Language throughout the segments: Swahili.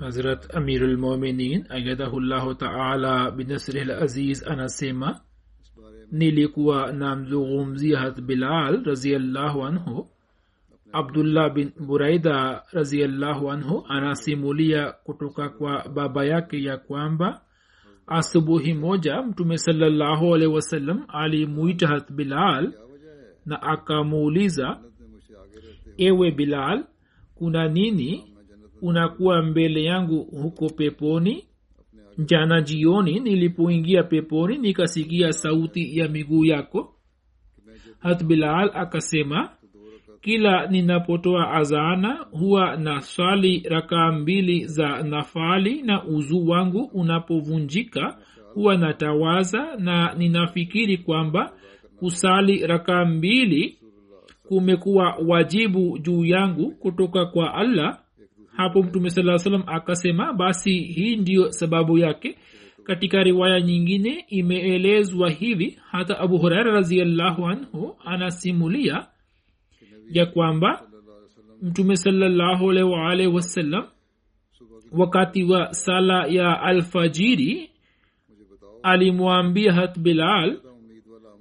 Hazrat Amirul Mominin ayadahullahu taala binasrihil aziz anasema nilikuwa namzungumzia hat bilal raziallahu anhu abdullah bin buraida raziallahu anhu anasimulia kutoka kwa baba yake ya kwamba asubuhi moja mtume salallahu alaihi wasallam alimuita hat bilal na akamuuliza ewe bilal kuna nini unakuwa mbele yangu huko peponi. Jana jioni nilipoingia peponi nikasikia sauti ya miguu yako. Hat akasema kila ninapotoa azana huwa na swali rakaa mbili za nafali na uzuu wangu unapovunjika huwa natawaza na ninafikiri kwamba kusali rakaa mbili kumekuwa wajibu juu yangu kutoka kwa allah hapo mtume saa salam akasema basi hii ndiyo sababu yake. Katika riwaya nyingine imeelezwa hivi hata abu huraira raziallahu anhu anasimulia ya kwamba mtume salallahu alaihi waalaihi wasallam wakati wa sala ya alfajiri alimwambia hat bilal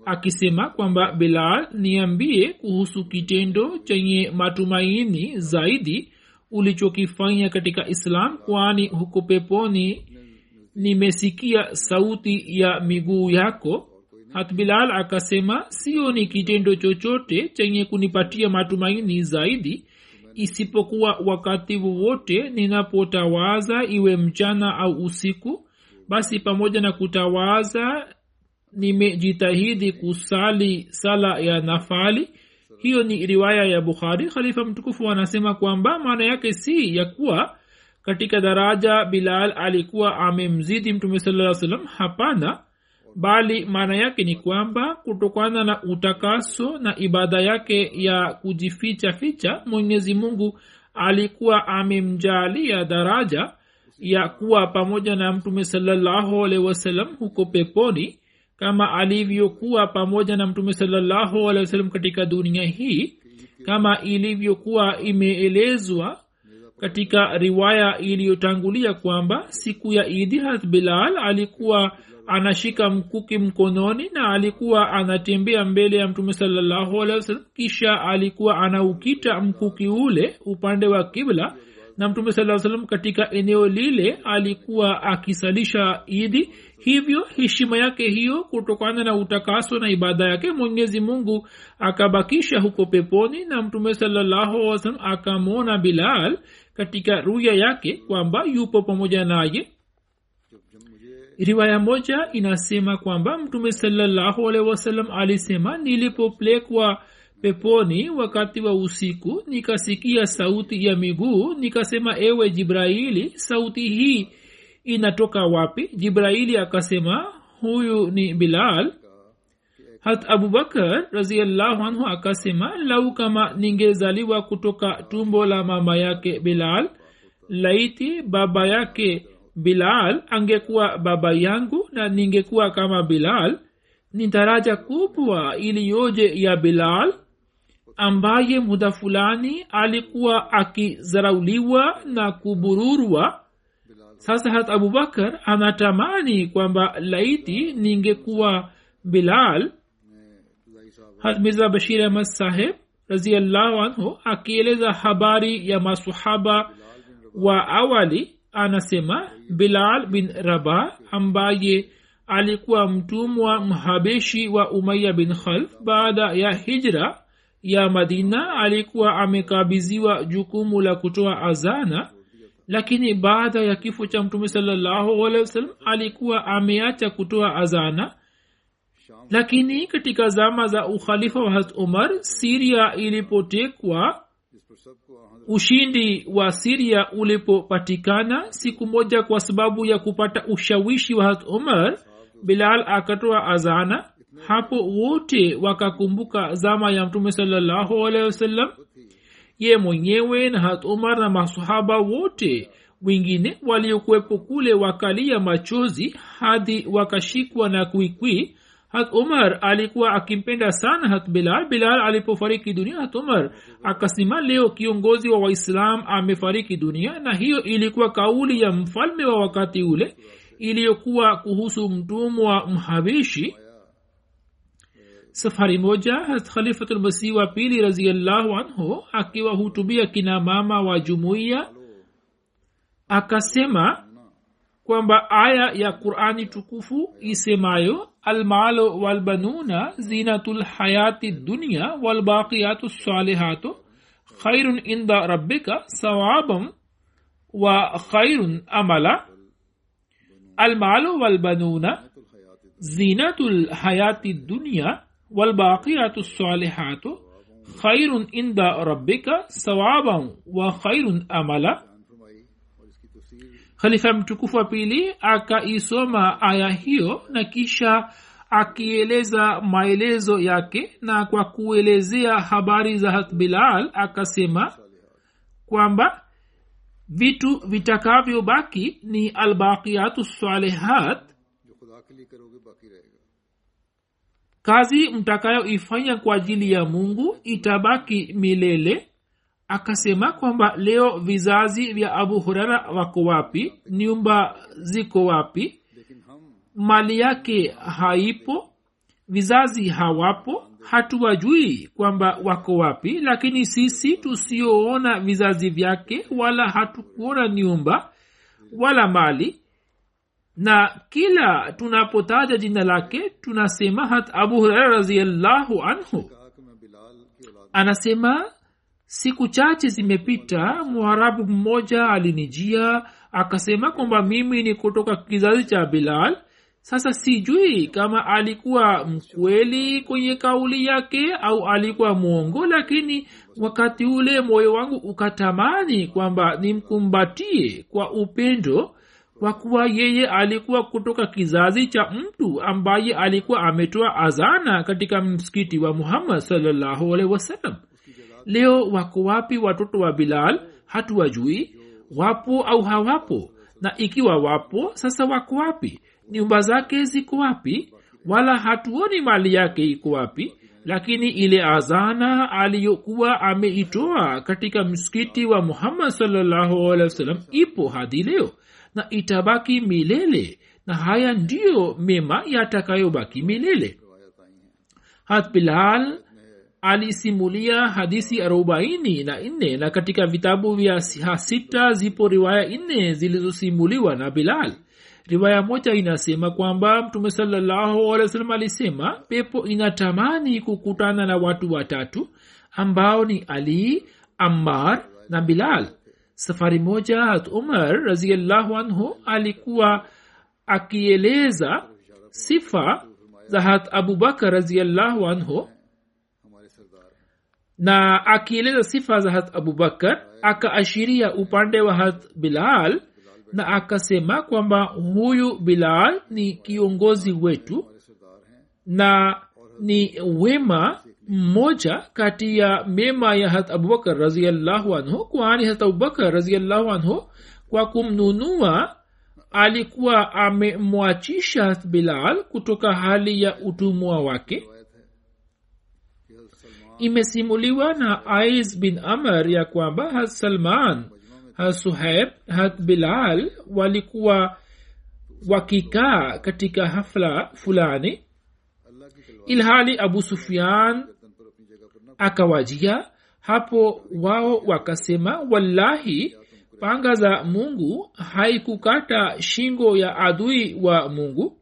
akisema kwamba bilal niambie kuhusu kitendo chenye matumaini zaidi ulichokifanya katika islam kwani huko peponi nimesikia sauti ya miguu yako. Hatbilal akasema sio ni kitendo chochote chenye kunipatia matumaini zaidi isipokuwa wakati wowote ninapotawaza iwe mchana au usiku. Basi pamoja na kutawaza nimejitahidi kusali sala ya nafali hiyo ni riwaya ya bukhari. Khalifa mtukufu anasema kwamba maana yake si ya kuwa katika daraja bilal alikuwa amemzidi mtume saa salam hapana. Bali maana yake ni kwamba kutokana na utakaso na ibada yake ya kujificha ficha mwenyezi mungu alikuwa amemjalia daraja ya kuwa pamoja na mtume salallahu alehi wasalam huko peponi kama alivyokuwa pamoja na mtume salallahu alehi wasallam katika dunia hii kama ilivyokuwa imeelezwa katika riwaya iliyotangulia kwamba siku ya idi hath bilal alikuwa anashika mkuki mkononi na alikuwa anatembea mbele ya mtume salallahu alehi wasallam kisha alikuwa anaukita mkuki ule upande wa kibla na mtume saa salam katika eneo lile alikuwa akisalisha idi hivyo heshima yake hiyo kutokana na utakaso na ibada yake mwenyezi mungu akabakisha huko peponi na mtume salallahu akamwona bilal katika ruya yake kwamba yupo pamoja naye. Riwaya moja inasema kwamba mtume salallahu alisema nilipopelekwa peponi wakati wa usiku nikasikia sauti ya miguu nikasema ewe jibraili sauti hii inatoka wapi? Jibraili akasema huyu ni bilal. Hat abubakar raziallahu anhu akasema lau kama ningezaliwa kutoka tumbo la mama yake bilal laiti baba yake bilal angekuwa baba yangu na ningekuwa kama bilal ni daraja kubwa iliyoje ya bilal ambaye muda fulani alikuwa akizarauliwa na kubururwa sasa hat abubakar anatamani kwamba laiti ningekuwa bilal hat mirza bashir ahmad saheb raziallahu anhu akieleza habari ya masahaba wa awali anasema bilal bin rabah ambaye alikuwa mtumwa mhabeshi wa umaya bin khalf baada ya hijra ya madina alikuwa amekabiziwa jukumu la kutoa azana lakini baada ya kifo cha mtume wasallam alikuwa ameacha kutoa azana. Lakini katika zama za ukhalifa wa hat umar siria ilipotekwa ushindi wa siria ulipopatikana siku moja kwa sababu ya kupata ushawishi wa hat umar bilal akatoa azana. Hapo wote wakakumbuka zama ya mtume wasallam ye mwenyewe na hat umar na masahaba wote wengine waliokuwepo kule wakalia machozi hadi wakashikwa na kwikwi hat umar alikuwa akimpenda sana hat bilal. Bilal alipofariki dunia hat umar akasema leo kiongozi wa waislam amefariki dunia. Na hiyo ilikuwa kauli ya mfalme wa wakati ule iliyokuwa kuhusu mtumwa mhabishi safari moja khalifatulmasihi wa pili raziallahu anhu akiwahutubia kina mama wa jumuiya akasema kwamba aya ya qurani tukufu isemayo almalu walbanuna zinatu lhayati dunya walbaqiyatu salihatu khairun inda rabbika sawabam wa khairun amala. Almalu walbanuna zinatu lhayati dunya walbaqiyatu salihatu khairun inda rabbika sawaban wa khairun khalifa mtukufu wa pili akaisoma aya hiyo na kisha akieleza maelezo yake na kwa kuelezea habari za hat bilal akasema kwamba vitu vitakavyobaki ni albaqiyatu salihat kazi mtakayoifanya kwa ajili ya mungu itabaki milele. Akasema kwamba leo vizazi vya abu hurara wako wapi? Nyumba ziko wapi? Mali yake haipo? Vizazi hawapo? Hatuwajui kwamba wako wapi lakini sisi tusioona vizazi vyake wala hatukuona nyumba wala mali na kila tunapotaja jina lake tunasema hat abu huraira raziallahu anhu. Anasema siku chache zimepita mwarabu mmoja alinijia akasema kwamba mimi ni kutoka kizazi cha bilal. Sasa sijui kama alikuwa mkweli kwenye kauli yake au alikuwa mwongo lakini wakati ule moyo wangu ukatamani kwamba nimkumbatie kwa upendo kwa kuwa yeye alikuwa kutoka kizazi cha mtu ambaye alikuwa ametoa azana katika msikiti wa muhammad salllahu alaihi wasallam. Leo wako wapi watoto wa bilal? Hatuwajui. Wapo au hawapo? Na ikiwa wapo sasa wako wapi? Nyumba zake ziko wapi? Wala hatuoni mali yake iko wapi. Lakini ile azana aliyokuwa ameitoa katika msikiti wa muhammad salllahu alehi wasallam ipo hadi leo na itabaki milele na haya ndiyo mema yatakayobaki milele. Hat bilal alisimulia hadisi arobaini na nne na katika vitabu vya sita zipo riwaya nne zilizosimuliwa na bilal. Riwaya moja inasema kwamba mtume salallahu alisema pepo inatamani kukutana na watu watatu ambao ni ali ammar na bilal safari moja umar raziallahu anhu alikuwa akieleza sifa za hat abubakar raziallahu anhu na akieleza sifa za hat abubakar akaashiria upande wa hat bilal na akasema kwamba huyu bilal ni kiongozi wetu na ni wema mmoja kati ya mema ya hat abubakar raziallahu anhu kwani hat abubakar raziallahu anhu kwa kumnunua alikuwa amemwachisha bilal kutoka hali ya utumwa wake. Imesimuliwa na ais bin amr ya kwamba hat salman hat suheb hat bilal walikuwa wakikaa katika hafla fulani ilhali abu sufyan akawajia hapo wao wakasema wallahi panga za mungu haikukata shingo ya adui wa mungu.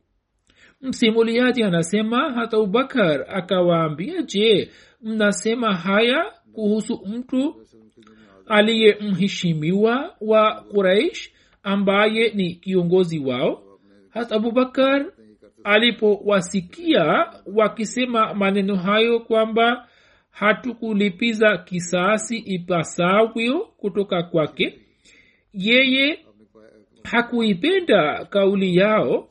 Msimuliaji anasema hata abubakar akawaambia je mnasema haya kuhusu mtu aliyemheshimiwa wa quraish ambaye ni kiongozi wao? Hata abubakar alipowasikia wakisema maneno hayo kwamba hatukulipiza kisasi ipasavyo kutoka kwake. Yeye hakuipenda kauli yao.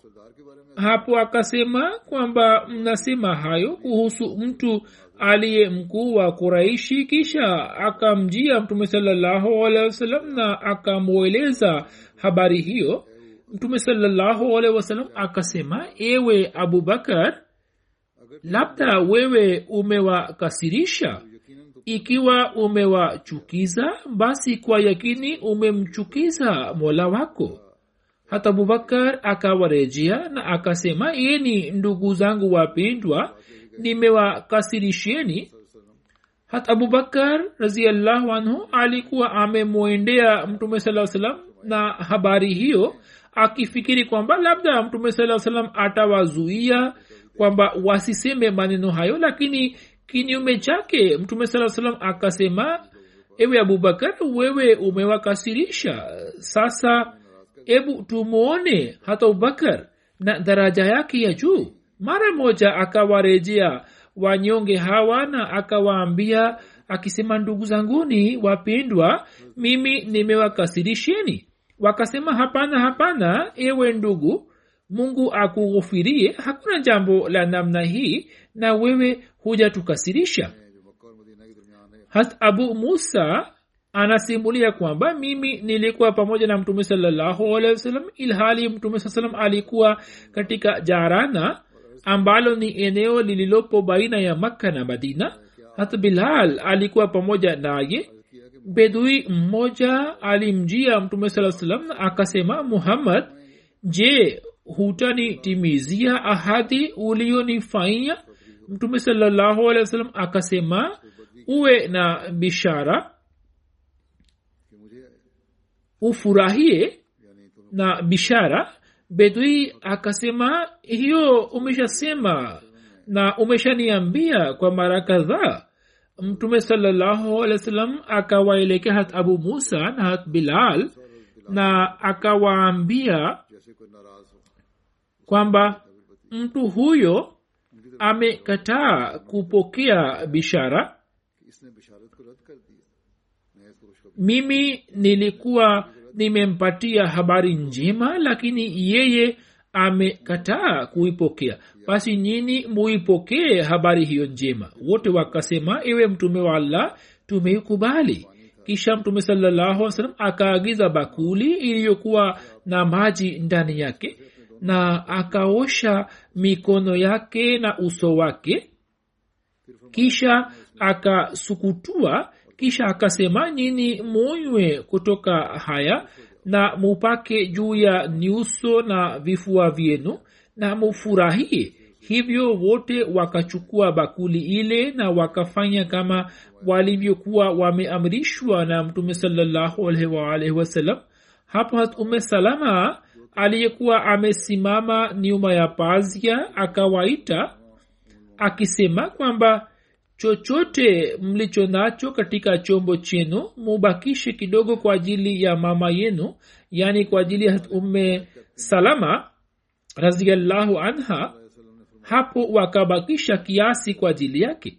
Hapo akasema kwamba mnasema hayo kuhusu mtu aliye mkuu wa kuraishi kisha akamjia mtume salallahu na akamweleza habari hiyo. Mtume salallahu akasema ewe abubakar labda wewe umewakasirisha? Ikiwa umewachukiza basi kwa yakini umemchukiza mola wako. Hata abubakar akawarejea na akasema yeni ndugu zangu wapendwa nimewakasirisheni. Hata abubakar raziallahu anhu alikuwa amemwendea mtume saa salam na habari hiyo akifikiri kwamba labda mtume saa salam atawazuia kwamba wasiseme maneno hayo lakini kinyume chake mtume saa salam akasema ewe abubakar wewe umewakasirisha. Sasa ebu tumwone hata abubakar na daraja yake ya juu. Mara moja akawarejea wanyonge hawa na akawaambia akisema ndugu zanguni wapendwa mimi nimewakasirisheni. Wakasema hapana hapana ewe ndugu mungu akughufirie hakuna jambo la namna hii na wewe hujatukasirisha. Hat abu musa anasimulia kwamba mimi nilikuwa pamoja na mtume wasallam ilhali mtume saa salam alikuwa katika jarana ambalo ni eneo lililopo baina ya makka na madina. Hata bilhal alikuwa pamoja naye. Bedui mmoja alimjia mtume saa salam akasema muhammad je hutanitimizia ahadi uliyonifanyia mtume salallahu alehi wasallam akasema uwe na bishara ufurahie na bishara. Bedui akasema hiyo umeshasema na umeshaniambia kwa mara kadhaa. Mtume salallahu alehi wa akawaelekea hat abu musa na hat bilal na akawaambia kwamba mtu huyo amekataa kupokea bishara. Mimi nilikuwa nimempatia habari njema lakini yeye amekataa kuipokea. Basi nyini muipokee habari hiyo njema. Wote wakasema ewe mtume wa allah tumeikubali. Kisha mtume salallahu salam akaagiza bakuli iliyokuwa na maji ndani yake na akaosha mikono yake na uso wake. Kisha akasukutua kisha akasema nyini munywe kutoka haya na mupake juu ya nyuso na vifua vyenu na mufurahie. Hivyo wote wakachukua bakuli ile na wakafanya kama walivyokuwa wameamrishwa na mtume salallahu hapo ume salama aliyekuwa amesimama nyuma ya pazia akawaita akisema kwamba chochote mlicho nacho katika chombo chenu mubakishe kidogo kwa ajili ya mama yenu yaani kwa ajili ya umme salama raziallahu anha. Hapo wakabakisha kiasi kwa ajili yake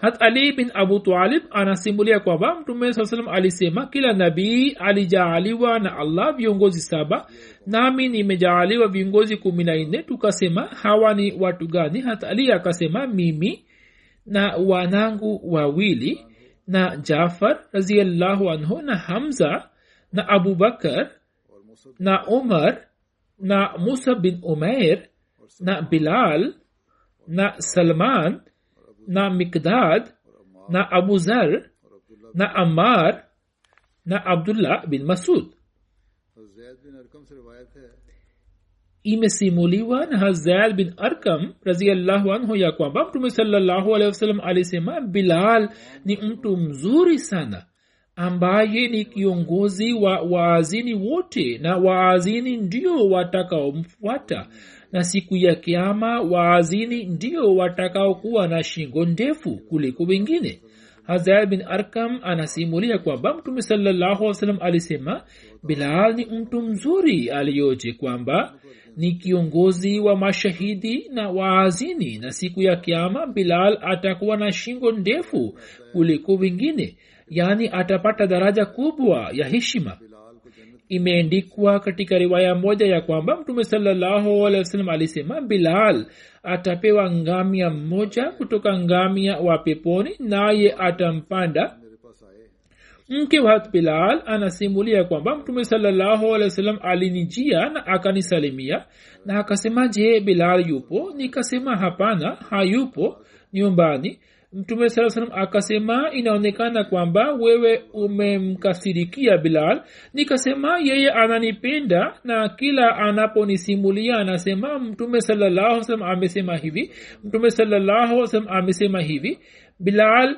hat ali bin abu talib anasimulia kwamba mtume saa salam alisema kila nabii alijaaliwa na allah viongozi saba nami nimejaaliwa viongozi kumi na nne tukasema hawa ni watu gani? Hat ali akasema mimi na wanangu wawili na jafar raziallahu anhu na hamza na abubakar na umar na musa bin umair na bilal na salman na mikdad na abuzar na ammar na abdullah bin masud. Imesimuliwa na hazad bin arkam raziallahu anhu ya kwamba mtume salllahu alehi wasallam alisema bilal ni mtu mzuri sana ambaye ni kiongozi wa waazini wote na waazini ndio watakaomfuata. mm-hmm na siku ya kiama waazini ndio watakaokuwa na shingo ndefu kuliko wengine. Hazar bin arkam anasimulia kwamba mtume alih alisema bilal ni mtu mzuri aliyoje kwamba ni kiongozi wa mashahidi na waazini na siku ya kiama bilal atakuwa na shingo ndefu kuliko wengine yaani atapata daraja kubwa ya heshima imeendikwa katika riwaya moja ya kwamba mtume sallahualwasalam alisema bilal atapewa ngamia mmoja kutoka ngamia wa peponi naye atampanda. Mke wa bilal anasimulia kwamba mtume sallahualwasalam alinijia na akanisalimia na akasema je bilal yupo? Nikasema hapana hayupo nyumbani mtume saa salam akasema inaonekana kwamba wewe umemkasirikia bilal. Nikasema yeye ananipenda na kila anaponisimulia anasema mtume salallahu salam amesema hivi mtume salallahu salam amesema hivi. Bilal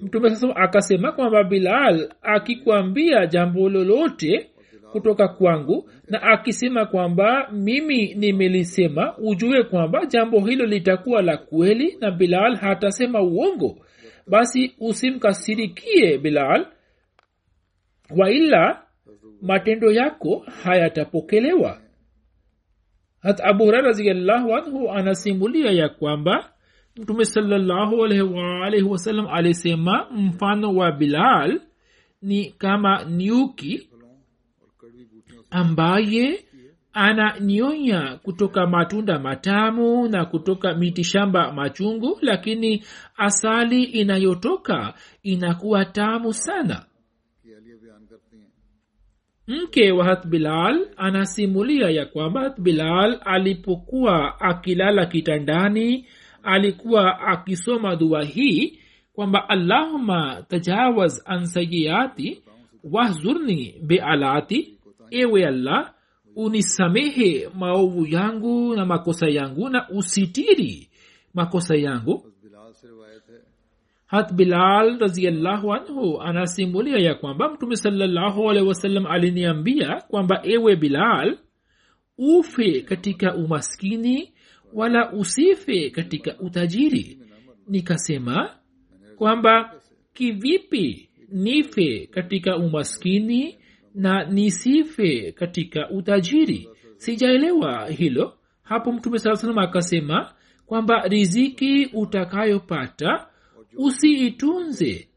mtume saa akasema kwamba bilal akikwambia jambo lolote kutoka kwangu na akisema kwamba mimi nimelisema ujue kwamba jambo hilo litakuwa la kweli na bilal hatasema uongo. Basi usimkasirikie bilal waila matendo yako hayatapokelewa. Hata abu hurara raziallahu anhu anasimulia ya kwamba mtume salallahu alaihi alisema mfano wa bilal ni kama niuki ambaye ananyonya kutoka matunda matamu na kutoka mitishamba machungu lakini asali inayotoka inakuwa tamu sana. Mke wa hat bilal anasimulia ya kwamba bilal alipokuwa akilala kitandani alikuwa akisoma dua hii kwamba allahuma tajawaz an sayiati wahzurni bealati ewe allah unisamehe maovu yangu na makosa yangu na usitiri makosa yangu. Hat bilal raziallahu anhu anasimulia ya kwamba mtume salllahu alehi wasallam aliniambia kwamba ewe bilal ufe katika umaskini wala usife katika utajiri. Nikasema kwamba kivipi nife katika umaskini na nisife katika utajiri. Sijaelewa hilo. Hapo mtume saa salam akasema kwamba riziki utakayopata usiitunze.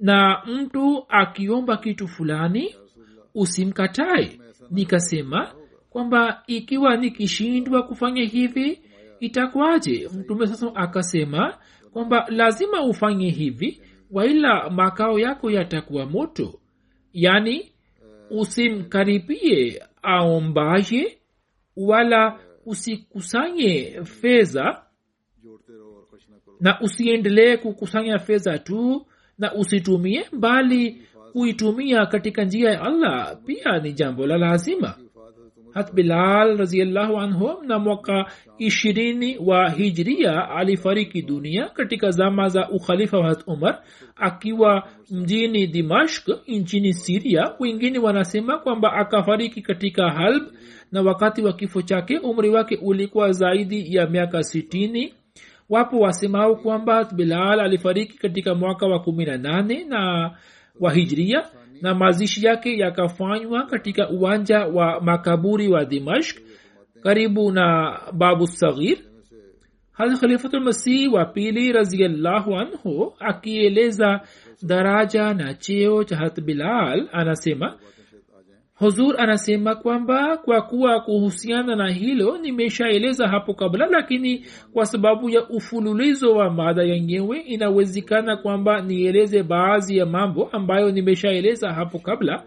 Na mtu akiomba kitu fulani usimkatae. Nikasema kwamba ikiwa nikishindwa kufanya hivi itakwaje mtume sasa akasema kwamba lazima ufanye hivi waila makao yako yatakuwa moto yani usimkaribie aombaye wala usikusanye fedha na usiendelee kukusanya fedha tu na usitumie mbali kuitumia katika njia ya allah pia ni jambo la lazima hat bilal raziallahu anhu na mwaka ishirini wa hijria alifariki dunia katika zama za ukhalifa wa hat umar akiwa mjini dimashk nchini siria wengine wanasema kwamba akafariki katika halb na wakati wa kifo chake umri wake ulikuwa zaidi ya miaka sitini. Wapo wasemao kwamba bilal alifariki katika mwaka wa kumi na nane na wa hijria na mazishi yake yakafanywa katika uwanja wa makaburi wa dimashk karibu na babu saghir. Hata khalifatulmasih wa pili raziallahu anhu akieleza daraja na cheo cha hat bilal anasema huzur anasema kwamba kwa kuwa kuhusiana na hilo nimeshaeleza hapo kabla lakini kwa sababu ya ufululizo wa mada yenyewe inawezekana kwamba nieleze baadhi ya mambo ambayo nimeshaeleza hapo kabla.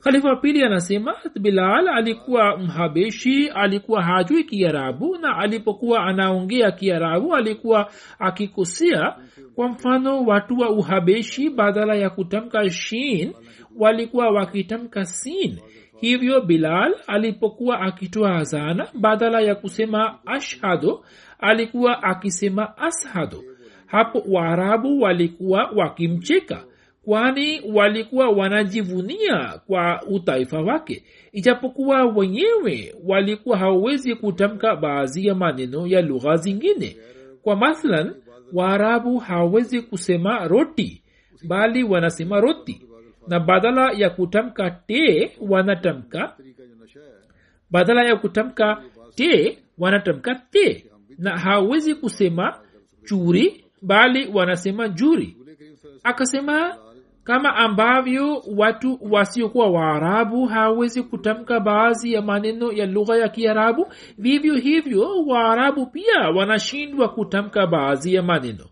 Khalifa wa pili anasema bilal alikuwa mhabeshi alikuwa hajui kiarabu na alipokuwa anaongea kiarabu alikuwa akikosea. Kwa mfano watu wa uhabeshi badala ya kutamka shin walikuwa wakitamka sin. Hivyo bilal alipokuwa akitoa azana badala ya kusema ashhado alikuwa akisema ashado hapo waarabu walikuwa wakimcheka kwani walikuwa wanajivunia kwa utaifa wake. Ijapokuwa wenyewe walikuwa hawawezi kutamka baadhi ya maneno ya lugha zingine. Kwa mathalan waarabu hawawezi kusema roti bali wanasema roti na badala ya kutamka te wanatamka. Badala ya kutamka te wanatamka te na hawezi kusema churi bali wanasema juri. Akasema kama ambavyo watu wasiokuwa waarabu hawezi kutamka baadhi ya maneno ya lugha ya kiarabu vivyo hivyo waarabu pia wanashindwa kutamka baadhi ya maneno.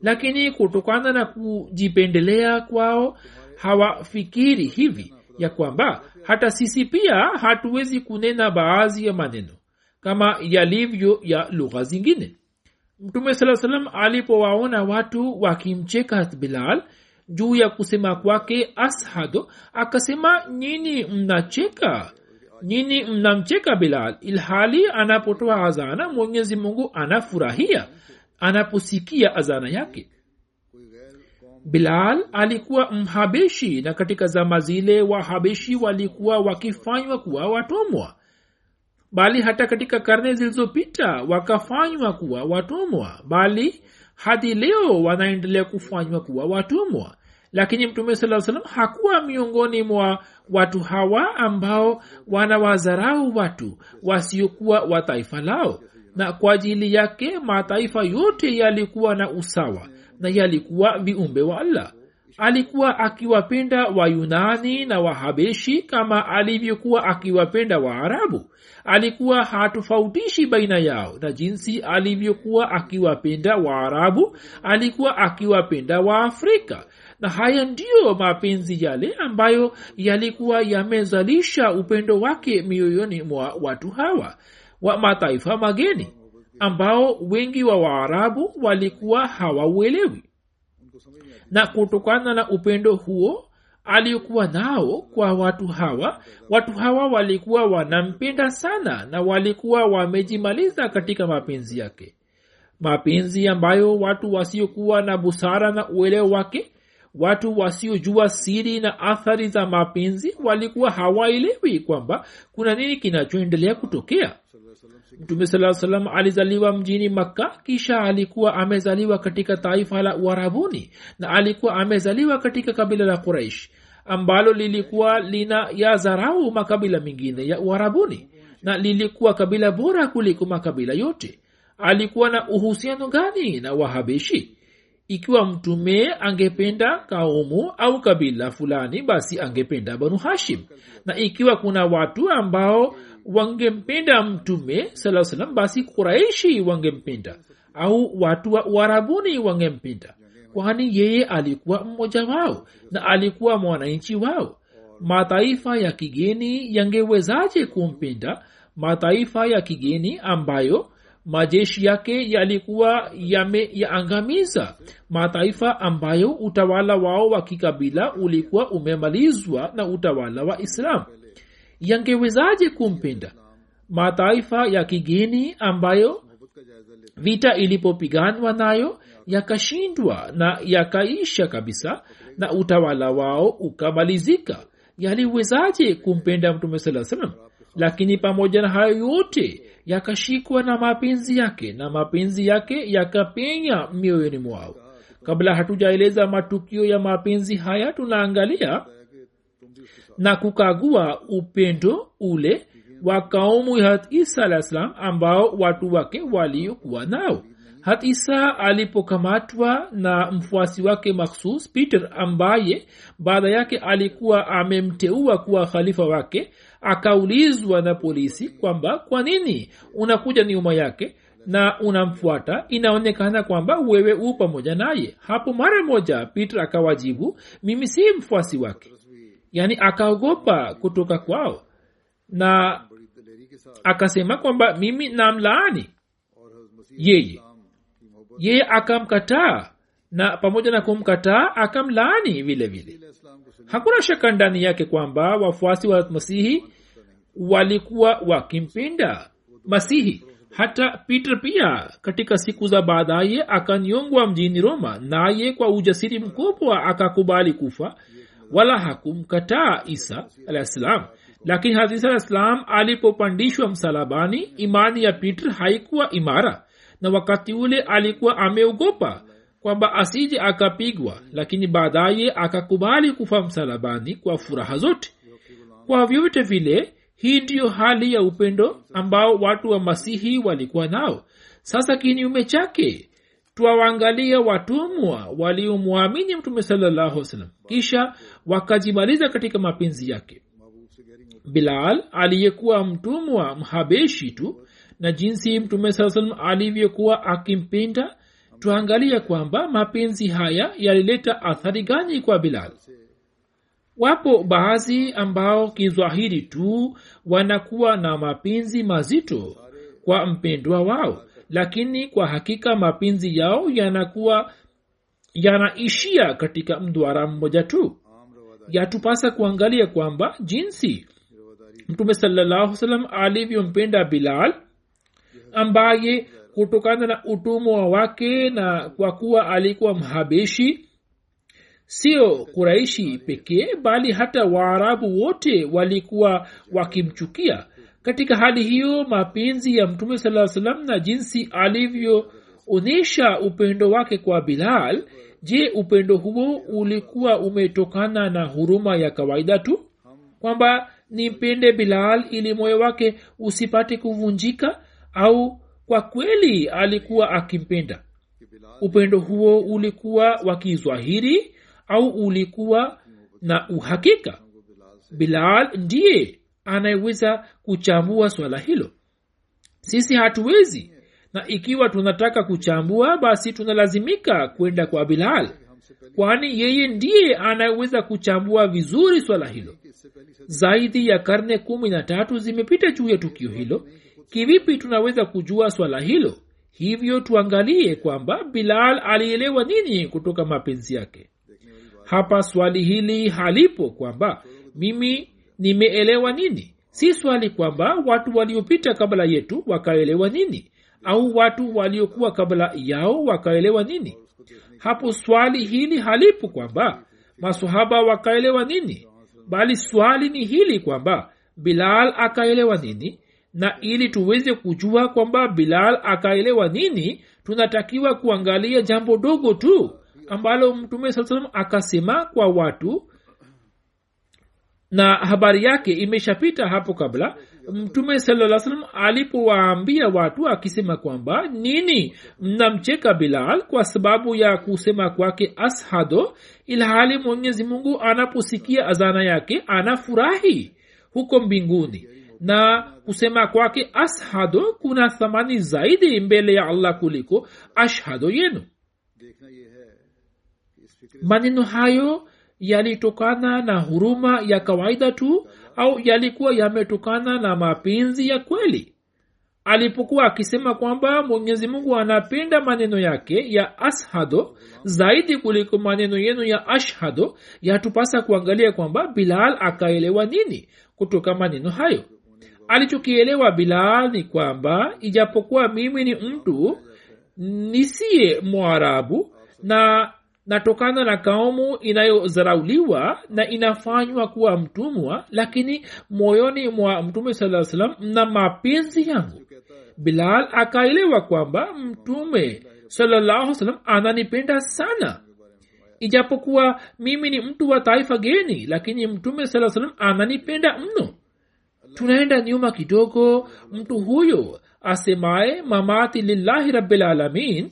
Lakini kutokana na kujipendelea kwao hawafikiri hivi ya kwamba hata sisi pia hatuwezi kunena baadhi ya maneno kama yalivyo ya lugha zingine. Mtume saa salam alipowaona watu wakimcheka bilal juu ya kusema kwake ashado akasema nyini mnacheka? Nyini mnamcheka bilal? Ilhali anapotoa azana mwenyezi mungu anafurahia anaposikia azana yake bilal alikuwa mhabeshi na katika zama zile wahabeshi walikuwa wakifanywa kuwa watumwa. Bali hata katika karne zilizopita wakafanywa kuwa watumwa. Bali hadi leo wanaendelea kufanywa kuwa watumwa. Lakini mtume saa salam hakuwa miongoni mwa watu hawa ambao wanawazarau watu wasiokuwa wa taifa lao. Na kwa ajili yake mataifa yote yalikuwa na usawa na yalikuwa viumbe wa allah. Alikuwa akiwapenda wayunani na wahabeshi kama alivyokuwa akiwapenda waarabu. Alikuwa hatofautishi baina yao na jinsi alivyokuwa akiwapenda waarabu. Alikuwa akiwapenda waafrika. Na haya ndiyo mapenzi yale ambayo yalikuwa yamezalisha upendo wake mioyoni mwa watu hawa wa mataifa mageni ambao wengi wa waarabu walikuwa hawauelewi. Na kutokana na upendo huo aliokuwa nao kwa watu hawa watu hawa walikuwa wanampenda sana na walikuwa wamejimaliza katika mapenzi yake. Mapenzi ambayo watu wasiokuwa na busara na uelewo wake watu wasiojua siri na athari za mapenzi walikuwa hawaelewi kwamba kuna nini kinachoendelea kutokea mtume saa salam alizaliwa mjini makka kisha alikuwa amezaliwa katika taifa la uarabuni na alikuwa amezaliwa katika kabila la quraish ambalo lilikuwa lina ya zarau makabila mengine ya uarabuni na lilikuwa kabila bora kuliko makabila yote. Alikuwa na uhusiano gani na wahabeshi ikiwa mtume angependa kaumu au kabila fulani basi angependa banu hashim. Na ikiwa kuna watu ambao wangempenda mtume saa salam basi kuraishi wangempenda. Au watu wa uarabuni wangempenda. Kwani yeye alikuwa mmoja wao na alikuwa mwananchi wao. Mataifa ya kigeni yangewezaje kumpenda? Mataifa ya kigeni ambayo majeshi yake yalikuwa yameyaangamiza mataifa ambayo utawala wao wa kikabila ulikuwa umemalizwa na utawala wa islam yangewezaje kumpenda? Mataifa ya kigeni ambayo vita ilipopiganwa nayo yakashindwa na yakaisha kabisa na utawala wao ukamalizika. Yaliwezaje kumpenda mtume saa salam lakini pamoja na hayo yote yakashikwa na mapenzi yake na mapenzi yake yakapenya mioyoni mwao. Kabla hatujaeleza matukio ya mapenzi haya tunaangalia na kukagua upendo ule wa kaumu ya isa alah salam ambao watu wake waliokuwa nao. Hat isa alipokamatwa na mfuasi wake makhsus peter ambaye baada yake alikuwa amemteua kuwa khalifa wake akaulizwa na polisi kwamba kwa nini unakuja nyuma yake na unamfuata? Inaonekana kwamba wewe u pamoja naye. Hapo mara moja peter akawajibu mimi si mfuasi wake yani akaogopa kutoka kwao. Na akasema kwamba mimi namlaani. Yeye. Yeye akamkataa na pamoja na kumkataa akamlaani vile vile. Hakuna shaka ndani yake kwamba wafuasi wa masihi walikuwa wakimpinda masihi. Hata peter pia katika siku za baadaye akanyongwa mjini roma naye kwa ujasiri mkubwa akakubali kufa wala hakumkataa isa alah lakini hadisa alah alipopandishwa msalabani imani ya peter haikuwa imara. Na wakati ule alikuwa ameogopa kwamba asije akapigwa lakini baadaye akakubali kufa msalabani kwa furaha zote. Kwa vyovyote vile hii ndiyo hali ya upendo ambao watu wa masihi walikuwa nao. Sasa kinyume chake twawangalia watumwa waliomwamini mtume salllahu salam kisha wakajimaliza katika mapenzi yake. Bilal aliyekuwa mtumwa mhabeshi tu na jinsi mtume saa salam alivyokuwa akimpinda twaangalia kwamba mapenzi haya yalileta athari gani kwa bilal. Wapo baadhi ambao kizwahiri tu wanakuwa na mapenzi mazito kwa mpendwa wao lakini kwa hakika mapenzi yao yanakuwa yanaishia katika mdwara mmoja tu. Yatupasa kuangalia kwamba jinsi mtume sallasalam alivyompenda bilal ambaye kutokana na utumwa wake na kwa kuwa alikuwa mhabeshi sio kuraishi pekee bali hata waarabu wote walikuwa wakimchukia katika hali hiyo mapenzi ya mtume saa salam na jinsi alivyoonyesha upendo wake kwa bilal je upendo huo ulikuwa umetokana na huruma ya kawaida tu? Kwamba nimpende bilal ili moyo wake usipate kuvunjika au kwa kweli alikuwa akimpenda? Upendo huo ulikuwa wakizwahiri au ulikuwa na uhakika? Bilal ndiye anayeweza kuchambua swala hilo. Sisi hatuwezi. Na ikiwa tunataka kuchambua basi tunalazimika kwenda kwa bilal. Kwani yeye ndiye anayeweza kuchambua vizuri swala hilo. Zaidi ya karne kumi na tatu zimepita juu ya tukio hilo. Kivipi tunaweza kujua swala hilo? Hivyo tuangalie kwamba bilal alielewa nini kutoka mapenzi yake. Hapa swali hili halipo kwamba mimi nimeelewa nini? Si swali kwamba watu waliopita kabla yetu wakaelewa nini? Au watu waliokuwa kabla yao wakaelewa nini? Hapo swali hili halipo kwamba masahaba wakaelewa nini? Bali swali ni hili kwamba bilal akaelewa nini? Na ili tuweze kujua kwamba bilal akaelewa nini tunatakiwa kuangalia jambo dogo tu ambalo mtume saa salam akasema kwa watu na habari yake imeshapita hapo kabla. Mtume salaa salam alipowaambia watu akisema kwamba nini? Mnamcheka bilal kwa sababu ya kusema kwake ashado ilhali mwenyezi mungu anaposikia azana yake anafurahi huko mbinguni. Na kusema kwake ashado kuna thamani zaidi mbele ya allah kuliko ashhado yenu. Maneno hayo yalitokana na huruma ya kawaida tu au yalikuwa yametokana na mapenzi ya kweli? Alipokuwa akisema kwamba mwenyezi mungu anapenda maneno yake ya ashado zaidi kuliko maneno yenu ya ashhado yatupasa kuangalia kwamba bilal akaelewa nini kutoka maneno hayo. Alichokielewa bilal ni kwamba ijapokuwa mimi ni mtu nisiye mwarabu na natokana na kaumu inayozarauliwa na inafanywa kuwa mtumwa lakini moyoni mwa mtume saa salam mna mapenzi yangu. Bilal akaelewa kwamba mtume salallahu ananipenda sana. Ijapokuwa mimi ni mtu wa taifa geni lakini mtume saa salam ananipenda mno. Tunaenda nyuma kidogo. Mtu huyo asemaye mamati lillahi rabilalamin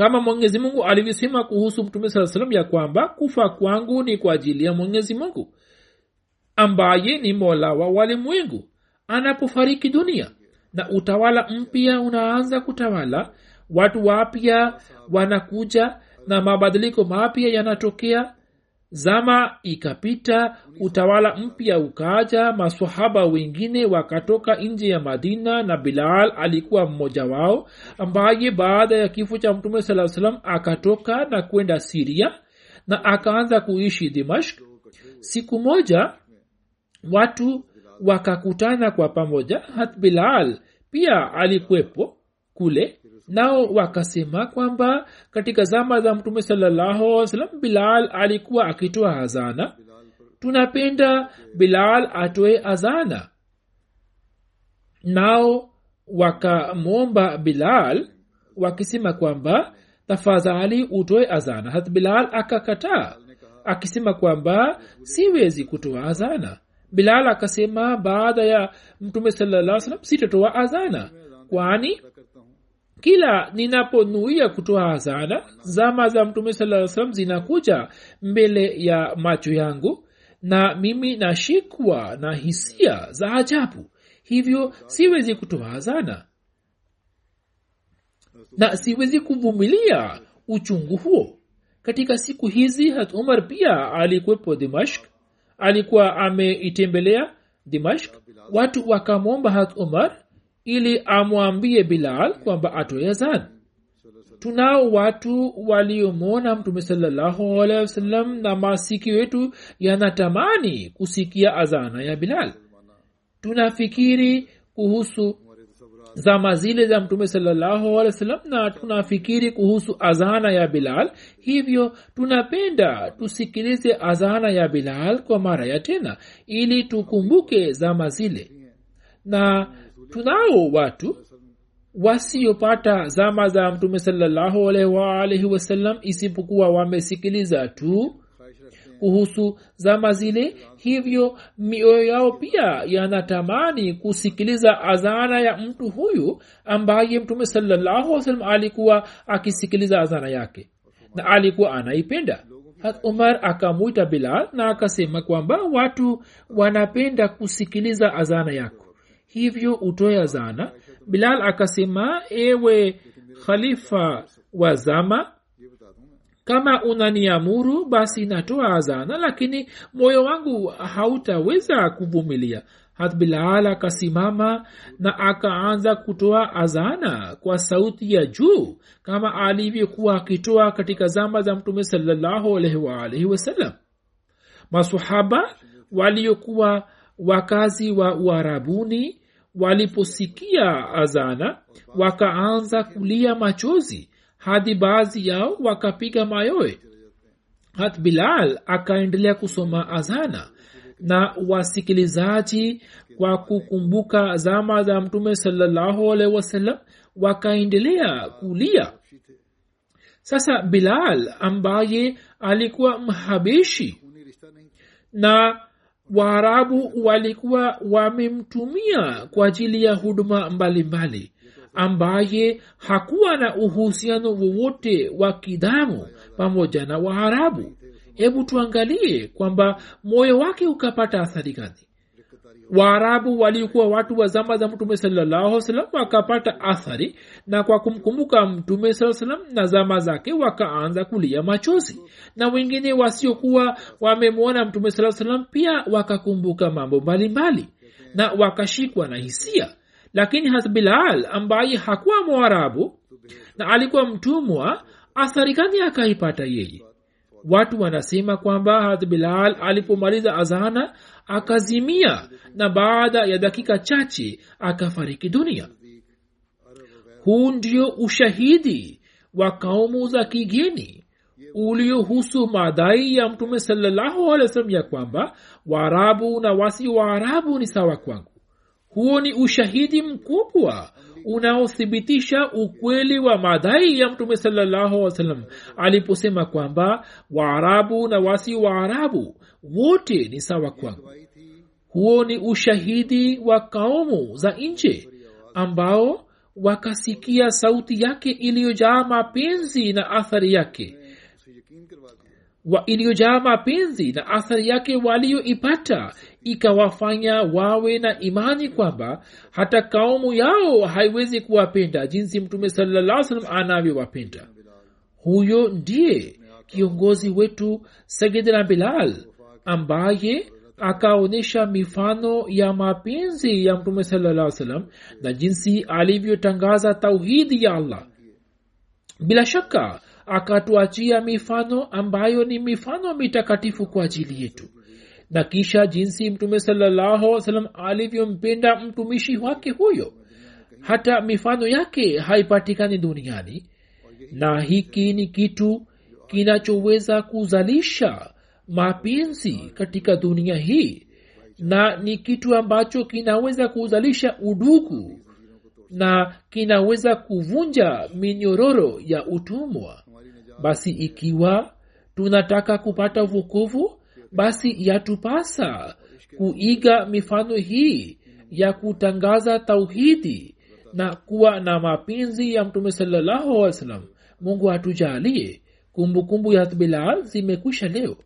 kama mwenyezi mungu alivyosema kuhusu mtume saa salam ya kwamba kufa kwangu ni kwa ajili ya mwenyezi mungu ambaye ni mola wa walimwengu anapofariki dunia na utawala mpya unaanza kutawala watu wapya wanakuja na mabadiliko mapya yanatokea zama ikapita utawala mpya ukaja masahaba wengine wakatoka nje ya madina na bilal alikuwa mmoja wao ambaye baada ya kifo cha mtume saa salam akatoka na kwenda siria na akaanza kuishi dimashk siku moja watu wakakutana kwa pamoja hat bilal pia alikwepo kule nao wakasema kwamba katika zama za mtume sallahualwasalam bilal alikuwa akitoa azana. Tunapenda bilal atoe azana. Nao wakamwomba bilal wakisema kwamba tafadhali utoe azana. Hat bilal akakataa akisema kwamba siwezi kutoa azana. Bilal akasema baada ya mtume salaa salam sitatoa azana. Kwani kila ninaponuia kutoa azana zama za mtume saa salam zinakuja mbele ya macho yangu na mimi nashikwa na hisia za ajabu. Hivyo siwezi kutoa azana na siwezi kuvumilia uchungu huo. Katika siku hizi hat umar pia alikuwepo dimashk alikuwa ameitembelea dimashk watu wakamwomba hat umar ili amwambie bilal kwamba atoe azan. Tunao watu waliomwona mtume salallahu na masikio wetu yanatamani kusikia azana ya bilal. Tunafikiri kuhusu zama zile za mtume salallahu na tunafikiri kuhusu azana ya bilal. Hivyo tunapenda tusikilize azana ya bilal kwa mara ya tena ili tukumbuke zama zile. Na tunao watu wasiopata zama za mtume salallahu alaihi wasallam isipokuwa wamesikiliza tu kuhusu zama zile. Hivyo mioyo yao pia yanatamani kusikiliza azana ya mtu huyu ambaye mtume salallahu salam alikuwa akisikiliza azana yake na alikuwa anaipenda. Hat umar akamwita bilal na akasema kwamba watu wanapenda kusikiliza azana yako hivyo utoe azana bilal akasema ewe khalifa wa zama kama unaniamuru basi natoa azana lakini moyo wangu hautaweza kuvumilia. Hat bilal akasimama na akaanza kutoa azana kwa sauti ya juu kama alivyokuwa akitoa katika zama za mtume salallahu wasalam masahaba waliokuwa wakazi wa uarabuni waliposikia azana wakaanza kulia machozi hadi baadhi yao wakapiga mayoe hat bilal akaendelea kusoma azana na wasikilizaji kwa kukumbuka zama za mtume salallahu alaihi wasallam wakaendelea kulia. Sasa bilal ambaye alikuwa mhabishi na waarabu walikuwa wamemtumia kwa ajili ya huduma mbalimbali ambaye hakuwa na uhusiano wowote wa kidamu pamoja na waarabu. Hebu tuangalie kwamba moyo wake ukapata athari gani waarabu walikuwa watu wa zama za mtume salallahu salam wakapata athari na kwa kumkumbuka mtume saa salam na zama zake wakaanza kulia machozi. Na wengine wasiokuwa wamemwona mtume saa salam pia wakakumbuka mambo mbalimbali na wakashikwa na hisia. Lakini hasbilal ambaye hakuwa mwarabu na alikuwa mtumwa athari gani akaipata yeye watu wanasema kwamba harat bilal alipomaliza azana akazimia na baada ya dakika chache akafariki dunia. Huu ndio ushahidi wa kaumu za kigeni uliohusu madai ya mtume salallahu ya kwamba waarabu na wasi waarabu ni sawa kwangu. Huo ni ushahidi mkubwa unaothibitisha ukweli wa madai ya mtume salllahu wasalam aliposema kwamba waarabu na wasi waarabu wote ni sawa kwangu. Huo ni ushahidi wa kaumu za nje ambao wakasikia sauti yake iliyojaa mapenzi na athari yake. Iliyojaa mapenzi na athari yake walioipata ikawafanya wawe na imani kwamba hata kaumu yao haiwezi kuwapenda jinsi mtume salaa salam anavyowapenda. Huyo ndiye kiongozi wetu sayidina bilal ambaye akaonyesha mifano ya mapenzi ya mtume salaa salam na jinsi alivyotangaza tauhidi ya allah. Bila shaka akatuachia mifano ambayo ni mifano mitakatifu kwa ajili yetu na kisha jinsi mtume salam alivyompenda mtumishi wake huyo. Hata mifano yake haipatikani duniani. Na hiki ni kitu kinachoweza kuzalisha mapenzi katika dunia hii. Na ni kitu ambacho kinaweza kuzalisha udugu. Na kinaweza kuvunja minyororo ya utumwa. Basi ikiwa tunataka kupata vukovu basi yatupasa kuiga mifano hii ya kutangaza tauhidi na kuwa na mapenzi ya mtume salallahu alih wasallam. Mungu atujalie kumbukumbu ya bilal zimekwisha leo.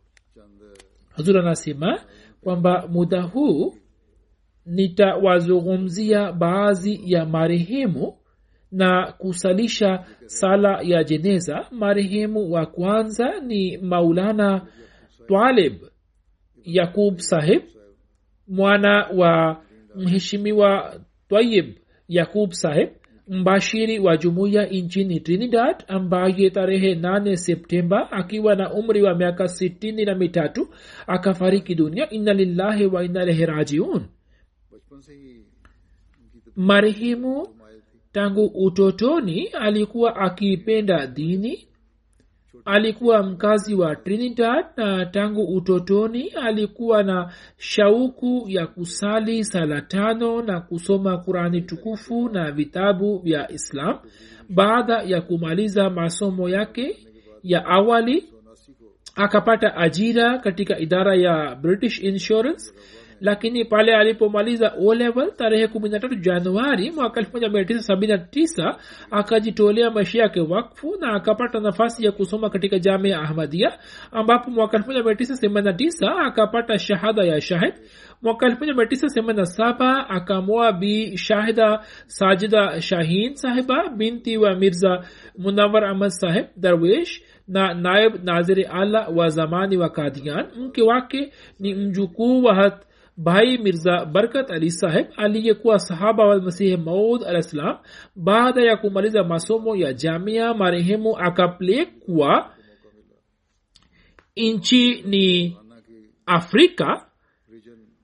Hazur anasema kwamba muda huu nitawazungumzia baadhi ya marehemu na kusalisha sala ya jeneza. Marehemu wa kwanza ni maulana twalib yakub saheb mwana wa mheshimiwa twayib yakub sahib mbashiri wa jumuiya nchini trinidad ambaye tarehe 8 septemba akiwa na umri wa miaka 6 na mitatu akafariki dunia. Inna lillahi wa inna lehi rajiun. Marehemu tangu utotoni alikuwa akiipenda dini alikuwa mkazi wa trinidad na tangu utotoni alikuwa na shauku ya kusali sala tano na kusoma kurani tukufu na vitabu vya islam. Baada ya kumaliza masomo yake ya awali akapata ajira katika idara ya british insurance lakini pale alipomaliza o level tarehe kumi na tatu januari mwaka elfu moja mia tisa sabini na tisa akajitolea maisha yake wakfu na akapata nafasi ya kusoma katika jamii ya ahmadia ambapo mwaka elfu moja mia tisa themanini na tisa akapata shahada ya shahid. Mwaka elfu moja mia tisa themanini na saba akamwoa bi shahida sajida shahin sahiba binti wa mirza munawar ahmad saheb darwish na naib naziri ala wa zamani wa kadian mke wake ni mjukuu wa hat bhai mirza barkat ali saheb aliyekuwa sahaba wa masihi maud alah salam baada ya kumaliza masomo ya jamia marehemu akapelekwa nchini afrika